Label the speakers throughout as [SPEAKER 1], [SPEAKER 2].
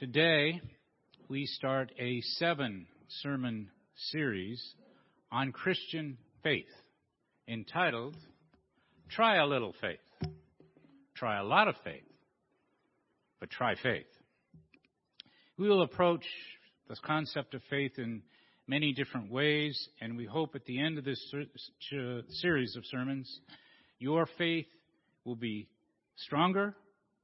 [SPEAKER 1] Today, we start a seven sermon series on Christian faith entitled Try a Little Faith. Try a lot of faith, but try faith. We will approach this concept of faith in many different ways, and we hope at the end of this series of sermons, your faith will be stronger,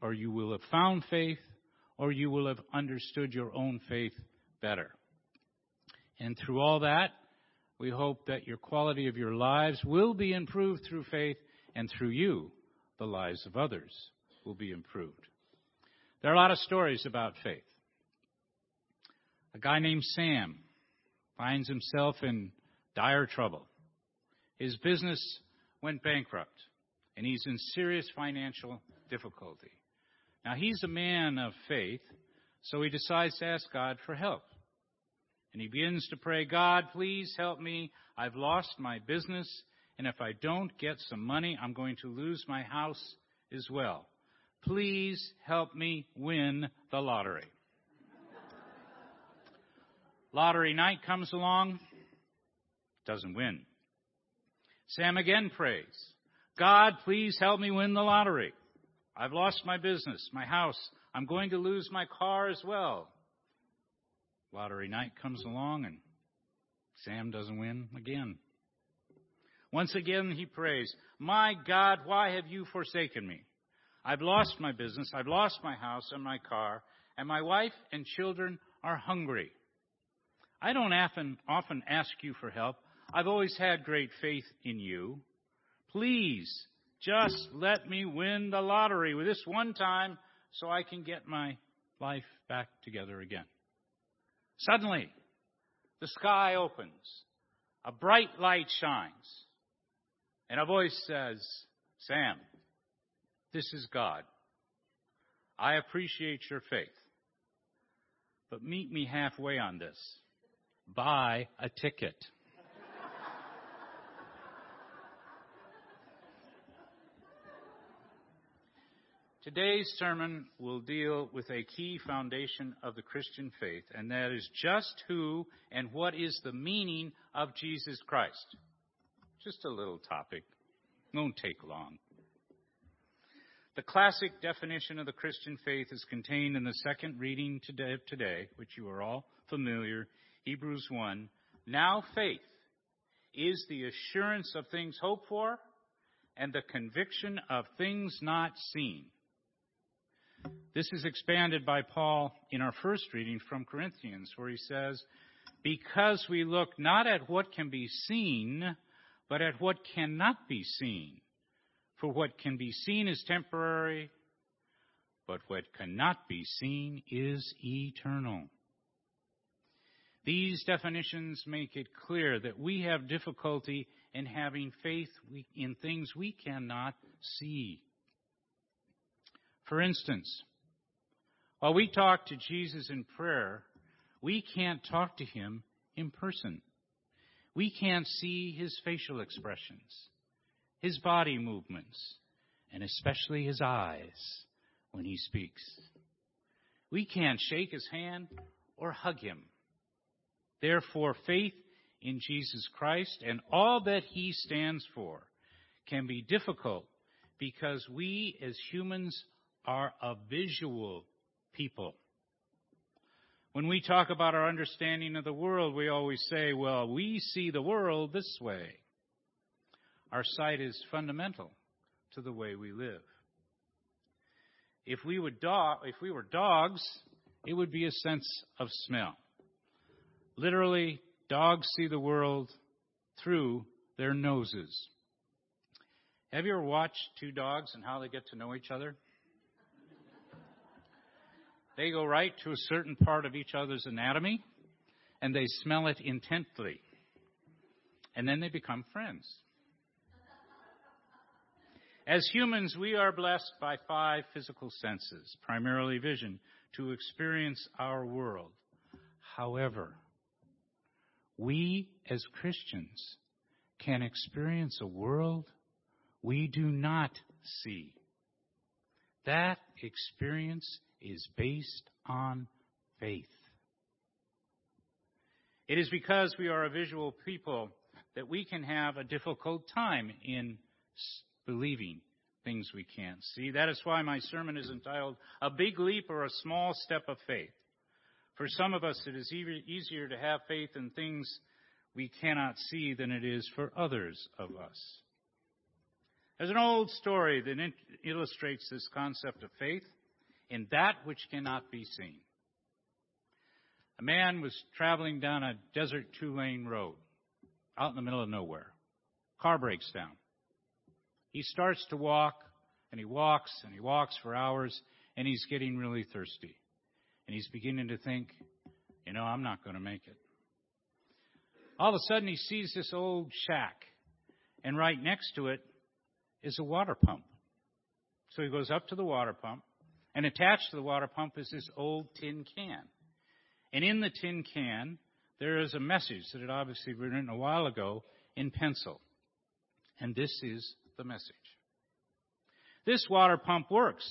[SPEAKER 1] or you will have found faith, or you will have understood your own faith better. And through all that, we hope that your quality of your lives will be improved through faith, and through you, the lives of others will be improved. There are a lot of stories about faith. A guy named Sam finds himself in dire trouble. His business went bankrupt, and he's in serious financial difficulty. Now, he's a man of faith, so he decides to ask God for help. And he begins to pray, God, please help me. I've lost my business, and if I don't get some money, I'm going to lose my house as well. Please help me win the lottery. lottery night comes along, doesn't win. Sam again prays, God, please help me win the lottery. I've lost my business, my house. I'm going to lose my car as well. Lottery night comes along and Sam doesn't win again. Once again he prays, My God, why have you forsaken me? I've lost my business, I've lost my house and my car, and my wife and children are hungry. I don't often, often ask you for help. I've always had great faith in you. Please just let me win the lottery with this one time so I can get my life back together again. Suddenly, the sky opens, a bright light shines, and a voice says, Sam, this is God. I appreciate your faith, but meet me halfway on this. Buy a ticket. Today's sermon will deal with a key foundation of the Christian faith, and that is just who and what is the meaning of Jesus Christ. Just a little topic. Won't take long. The classic definition of the Christian faith is contained in the second reading today, today which you are all familiar, Hebrews 1. Now faith is the assurance of things hoped for and the conviction of things not seen. This is expanded by Paul in our first reading from Corinthians, where he says, Because we look not at what can be seen, but at what cannot be seen. For what can be seen is temporary, but what cannot be seen is eternal. These definitions make it clear that we have difficulty in having faith in things we cannot see. For instance, while we talk to Jesus in prayer, we can't talk to him in person. We can't see his facial expressions, his body movements, and especially his eyes when he speaks. We can't shake his hand or hug him. Therefore, faith in Jesus Christ and all that he stands for can be difficult because we as humans are a visual people. When we talk about our understanding of the world, we always say, well, we see the world this way. Our sight is fundamental to the way we live. If we, would if we were dogs, it would be a sense of smell. Literally, dogs see the world through their noses. Have you ever watched two dogs and how they get to know each other? They go right to a certain part of each other's anatomy and they smell it intently. And then they become friends. As humans, we are blessed by five physical senses, primarily vision, to experience our world. However, we as Christians can experience a world we do not see. That experience is based on faith. It is because we are a visual people that we can have a difficult time in believing things we can't see. That is why my sermon is entitled A Big Leap or a Small Step of Faith. For some of us, it is easier to have faith in things we cannot see than it is for others of us. There's an old story that illustrates this concept of faith in that which cannot be seen. A man was traveling down a desert two lane road out in the middle of nowhere. Car breaks down. He starts to walk, and he walks, and he walks for hours, and he's getting really thirsty. And he's beginning to think, you know, I'm not going to make it. All of a sudden, he sees this old shack, and right next to it is a water pump. So he goes up to the water pump, and attached to the water pump is this old tin can. And in the tin can, there is a message that had obviously been written a while ago in pencil. And this is the message. This water pump works,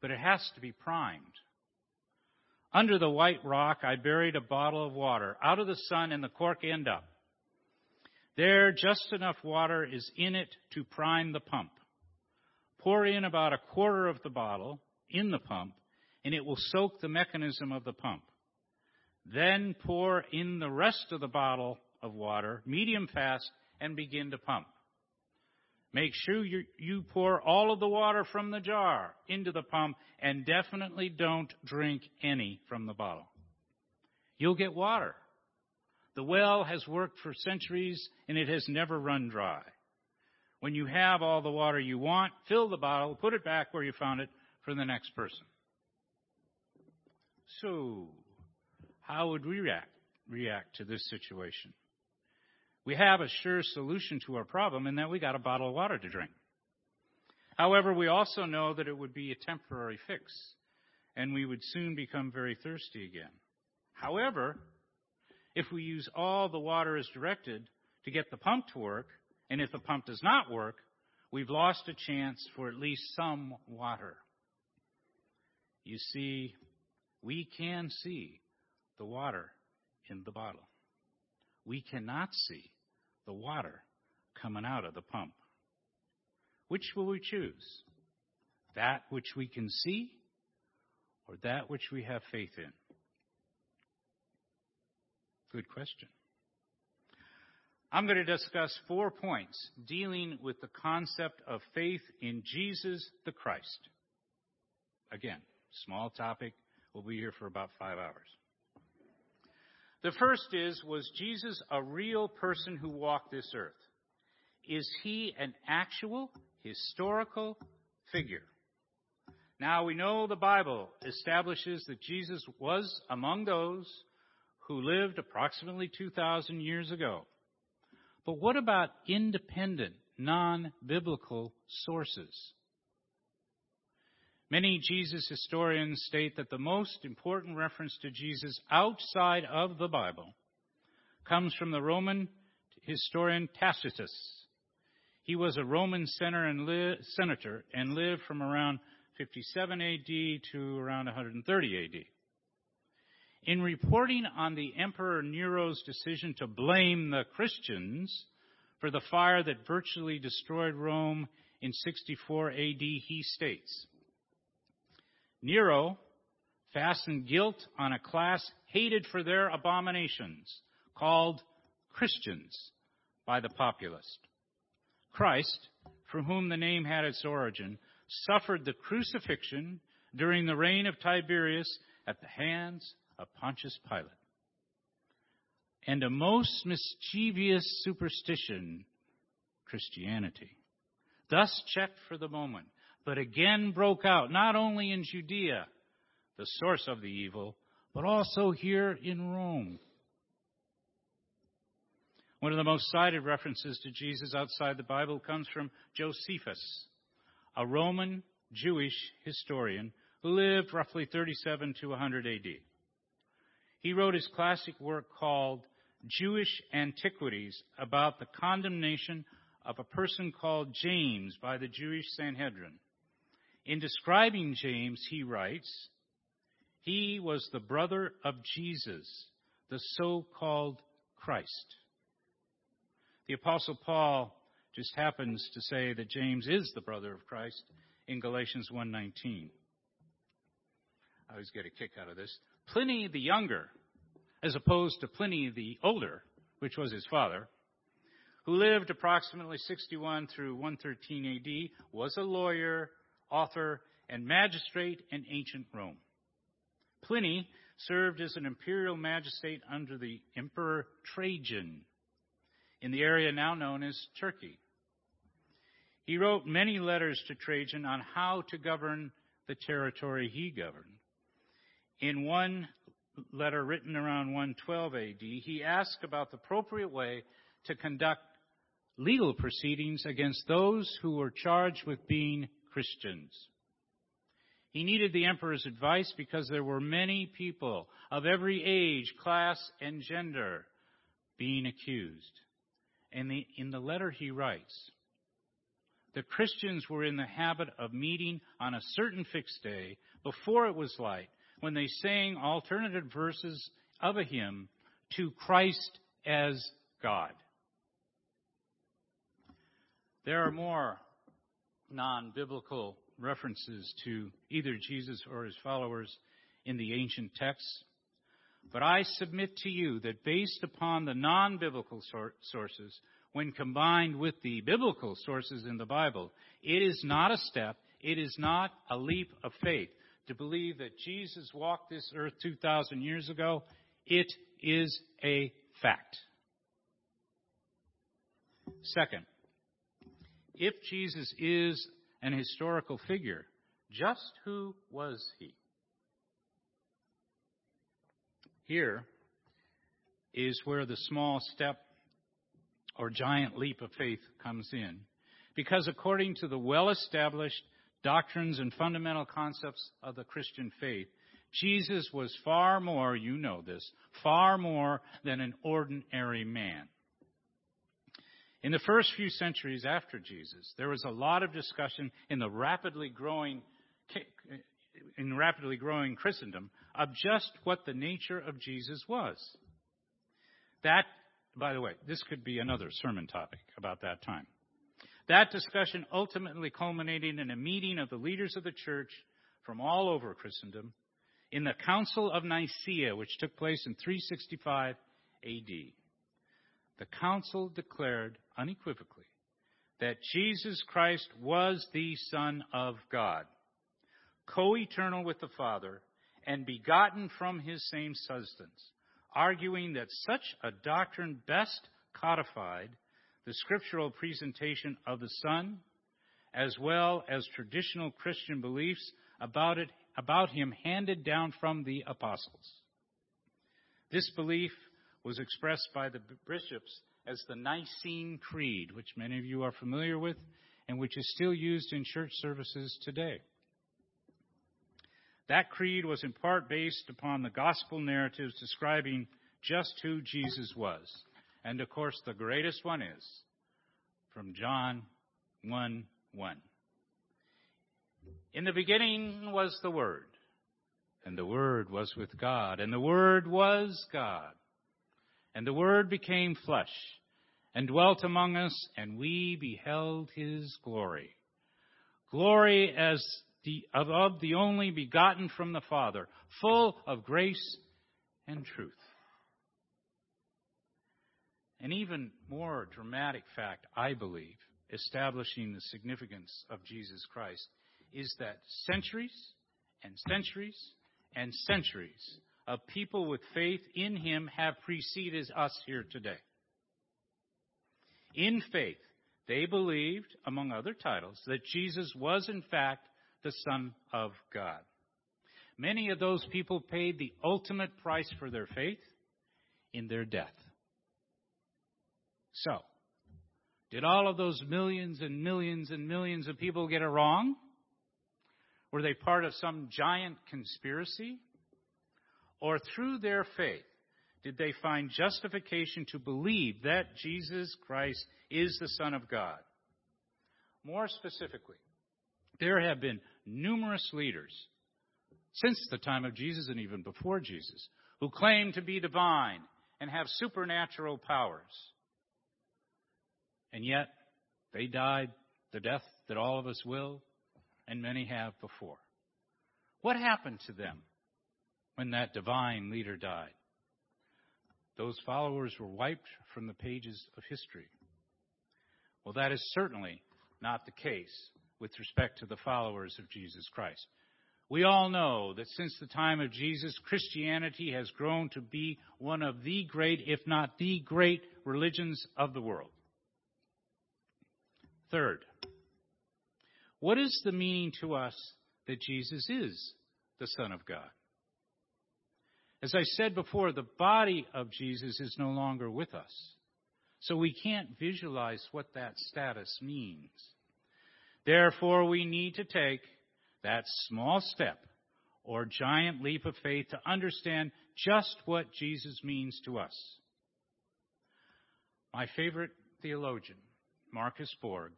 [SPEAKER 1] but it has to be primed. Under the white rock, I buried a bottle of water out of the sun and the cork end up. There, just enough water is in it to prime the pump. Pour in about a quarter of the bottle in the pump, and it will soak the mechanism of the pump. Then pour in the rest of the bottle of water, medium fast, and begin to pump. Make sure you, you, pour all of the water from the jar into the pump and definitely don't drink any from the bottle. You'll get water. The well has worked for centuries and it has never run dry. When you have all the water you want, fill the bottle, put it back where you found it for the next person. So, how would we react, react to this situation? We have a sure solution to our problem in that we got a bottle of water to drink. However, we also know that it would be a temporary fix and we would soon become very thirsty again. However, if we use all the water as directed to get the pump to work, and if the pump does not work, we've lost a chance for at least some water. You see, we can see the water in the bottle. We cannot see the water coming out of the pump. Which will we choose? That which we can see or that which we have faith in? Good question. I'm going to discuss four points dealing with the concept of faith in Jesus the Christ. Again, small topic. We'll be here for about five hours. The first is, was Jesus a real person who walked this earth? Is he an actual historical figure? Now we know the Bible establishes that Jesus was among those who lived approximately 2,000 years ago. But what about independent, non-biblical sources? Many Jesus historians state that the most important reference to Jesus outside of the Bible comes from the Roman historian Tacitus. He was a Roman senator and lived from around 57 AD to around 130 AD. In reporting on the Emperor Nero's decision to blame the Christians for the fire that virtually destroyed Rome in 64 AD, he states, Nero fastened guilt on a class hated for their abominations, called Christians by the populace. Christ, from whom the name had its origin, suffered the crucifixion during the reign of Tiberius at the hands of Pontius Pilate. And a most mischievous superstition, Christianity, thus checked for the moment, but again broke out, not only in Judea, the source of the evil, but also here in Rome. One of the most cited references to Jesus outside the Bible comes from Josephus, a Roman Jewish historian who lived roughly 37 to 100 AD. He wrote his classic work called Jewish Antiquities about the condemnation of a person called James by the Jewish Sanhedrin. In describing James, he writes, He was the brother of Jesus, the so called Christ. The Apostle Paul just happens to say that James is the brother of Christ in Galatians 1:19. I always get a kick out of this. Pliny the younger, as opposed to Pliny the older, which was his father, who lived approximately 61 through 113 AD, was a lawyer, author, and magistrate in ancient Rome. Pliny served as an imperial magistrate under the Emperor Trajan in the area now known as Turkey. He wrote many letters to Trajan on how to govern the territory he governed. In one letter written around 112 AD, he asked about the appropriate way to conduct legal proceedings against those who were charged with being Christians. He needed the emperor's advice because there were many people of every age, class, and gender being accused. And the, in the letter he writes, the Christians were in the habit of meeting on a certain fixed day before it was light when they sang alternative verses of a hymn to Christ as God. There are more non biblical references to either Jesus or his followers in the ancient texts. But I submit to you that based upon the non biblical sources, when combined with the biblical sources in the Bible, it is not a step, it is not a leap of faith to believe that Jesus walked this earth 2,000 years ago. It is a fact. Second, if Jesus is an historical figure, just who was he? Here is where the small step or giant leap of faith comes in. Because according to the well established doctrines and fundamental concepts of the Christian faith, Jesus was far more, you know this, far more than an ordinary man. In the first few centuries after Jesus, there was a lot of discussion in the rapidly growing in rapidly growing Christendom of just what the nature of Jesus was. That by the way, this could be another sermon topic about that time. That discussion ultimately culminated in a meeting of the leaders of the church from all over Christendom in the Council of Nicaea, which took place in 365 AD. The council declared unequivocally that Jesus Christ was the Son of God, co eternal with the Father, and begotten from his same substance arguing that such a doctrine best codified the scriptural presentation of the Son, as well as traditional Christian beliefs about it, about him handed down from the apostles. This belief was expressed by the bishops as the Nicene Creed, which many of you are familiar with and which is still used in church services today. That creed was in part based upon the gospel narratives describing just who Jesus was. And of course, the greatest one is from John 1 1. In the beginning was the Word, and the Word was with God, and the Word was God. And the Word became flesh and dwelt among us, and we beheld his glory. Glory as the, of, of the only begotten from the Father, full of grace and truth. An even more dramatic fact, I believe, establishing the significance of Jesus Christ is that centuries and centuries and centuries of people with faith in Him have preceded us here today. In faith, they believed, among other titles, that Jesus was in fact the Son of God. Many of those people paid the ultimate price for their faith in their death. So, did all of those millions and millions and millions of people get it wrong? Were they part of some giant conspiracy? Or through their faith, did they find justification to believe that Jesus Christ is the Son of God? More specifically, there have been numerous leaders since the time of Jesus and even before Jesus, who claim to be divine and have supernatural powers. And yet, they died the death that all of us will, and many have before. What happened to them when that divine leader died? Those followers were wiped from the pages of history. Well, that is certainly not the case with respect to the followers of Jesus Christ. We all know that since the time of Jesus, Christianity has grown to be one of the great, if not the great, religions of the world. Third, what is the meaning to us that Jesus is the Son of God? As I said before, the body of Jesus is no longer with us. So we can't visualize what that status means. Therefore, we need to take that small step or giant leap of faith to understand just what Jesus means to us. My favorite theologian, Marcus Borg,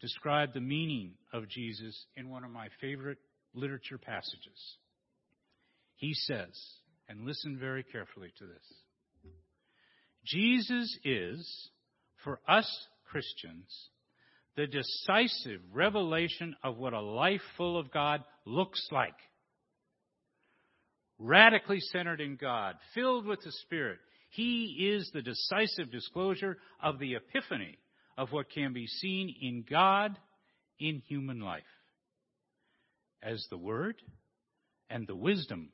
[SPEAKER 1] described the meaning of Jesus in one of my favorite literature passages. He says, and listen very carefully to this Jesus is, for us Christians, the decisive revelation of what a life full of God looks like. Radically centered in God, filled with the Spirit, He is the decisive disclosure of the epiphany of what can be seen in God in human life. As the Word and the wisdom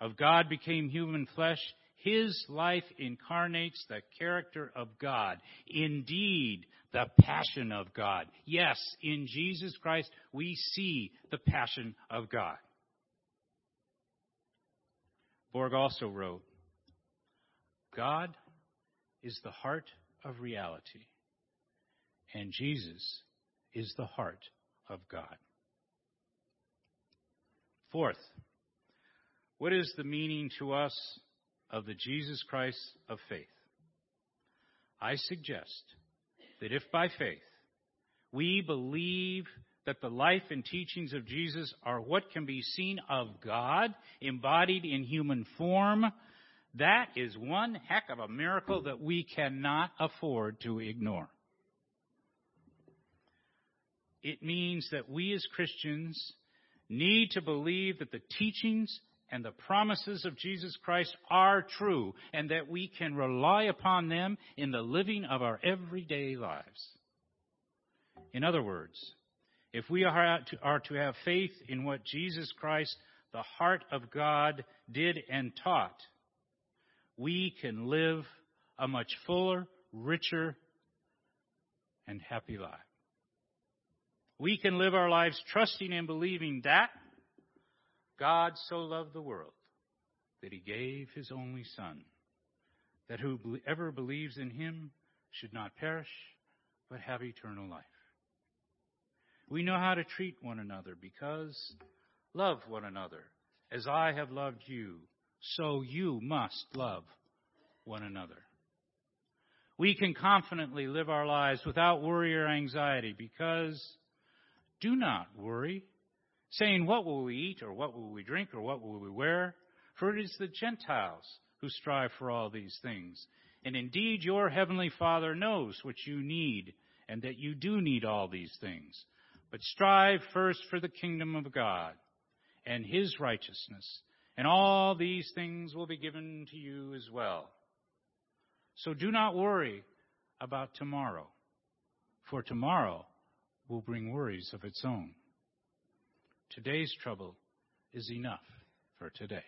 [SPEAKER 1] of God became human flesh, his life incarnates the character of God. Indeed, the passion of God. Yes, in Jesus Christ, we see the passion of God. Borg also wrote, God is the heart of reality, and Jesus is the heart of God. Fourth, what is the meaning to us of the Jesus Christ of faith? I suggest that if by faith we believe that the life and teachings of Jesus are what can be seen of God embodied in human form, that is one heck of a miracle that we cannot afford to ignore. It means that we as Christians need to believe that the teachings and the promises of Jesus Christ are true and that we can rely upon them in the living of our everyday lives. In other words, if we are to, have faith in what Jesus Christ, the heart of God, did and taught, we can live a much fuller, richer, and happy life. We can live our lives trusting and believing that God so loved the world that he gave his only Son, that whoever believes in him should not perish, but have eternal life. We know how to treat one another because love one another. As I have loved you, so you must love one another. We can confidently live our lives without worry or anxiety because do not worry saying, What will we eat, or what will we drink, or what will we wear? For it is the Gentiles who strive for all these things. And indeed, your heavenly Father knows what you need, and that you do need all these things. But strive first for the kingdom of God and his righteousness, and all these things will be given to you as well. So do not worry about tomorrow, for tomorrow will bring worries of its own. Today's trouble is enough for today.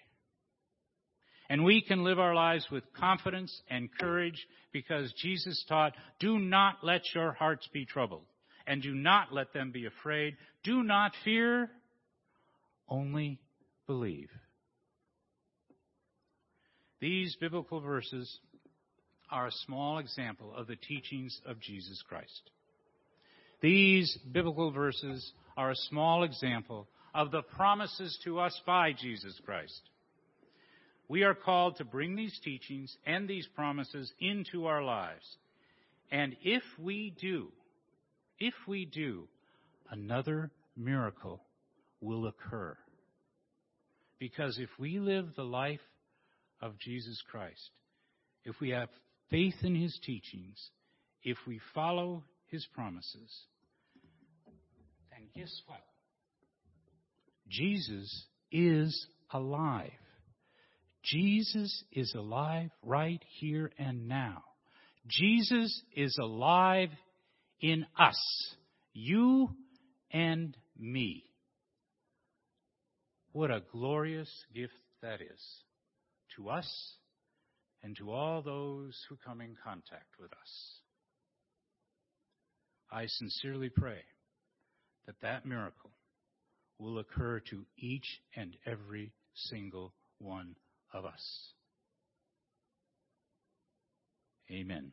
[SPEAKER 1] And we can live our lives with confidence and courage because Jesus taught, do not let your hearts be troubled and do not let them be afraid. Do not fear, only believe. These biblical verses are a small example of the teachings of Jesus Christ. These biblical verses are a small example of the promises to us by Jesus Christ. We are called to bring these teachings and these promises into our lives. And if we do, if we do, another miracle will occur. Because if we live the life of Jesus Christ, if we have faith in his teachings, if we follow his promises, then guess what? Jesus is alive. Jesus is alive right here and now. Jesus is alive in us, you and me. What a glorious gift that is to us and to all those who come in contact with us. I sincerely pray that that miracle will occur to each and every single one of us. Amen.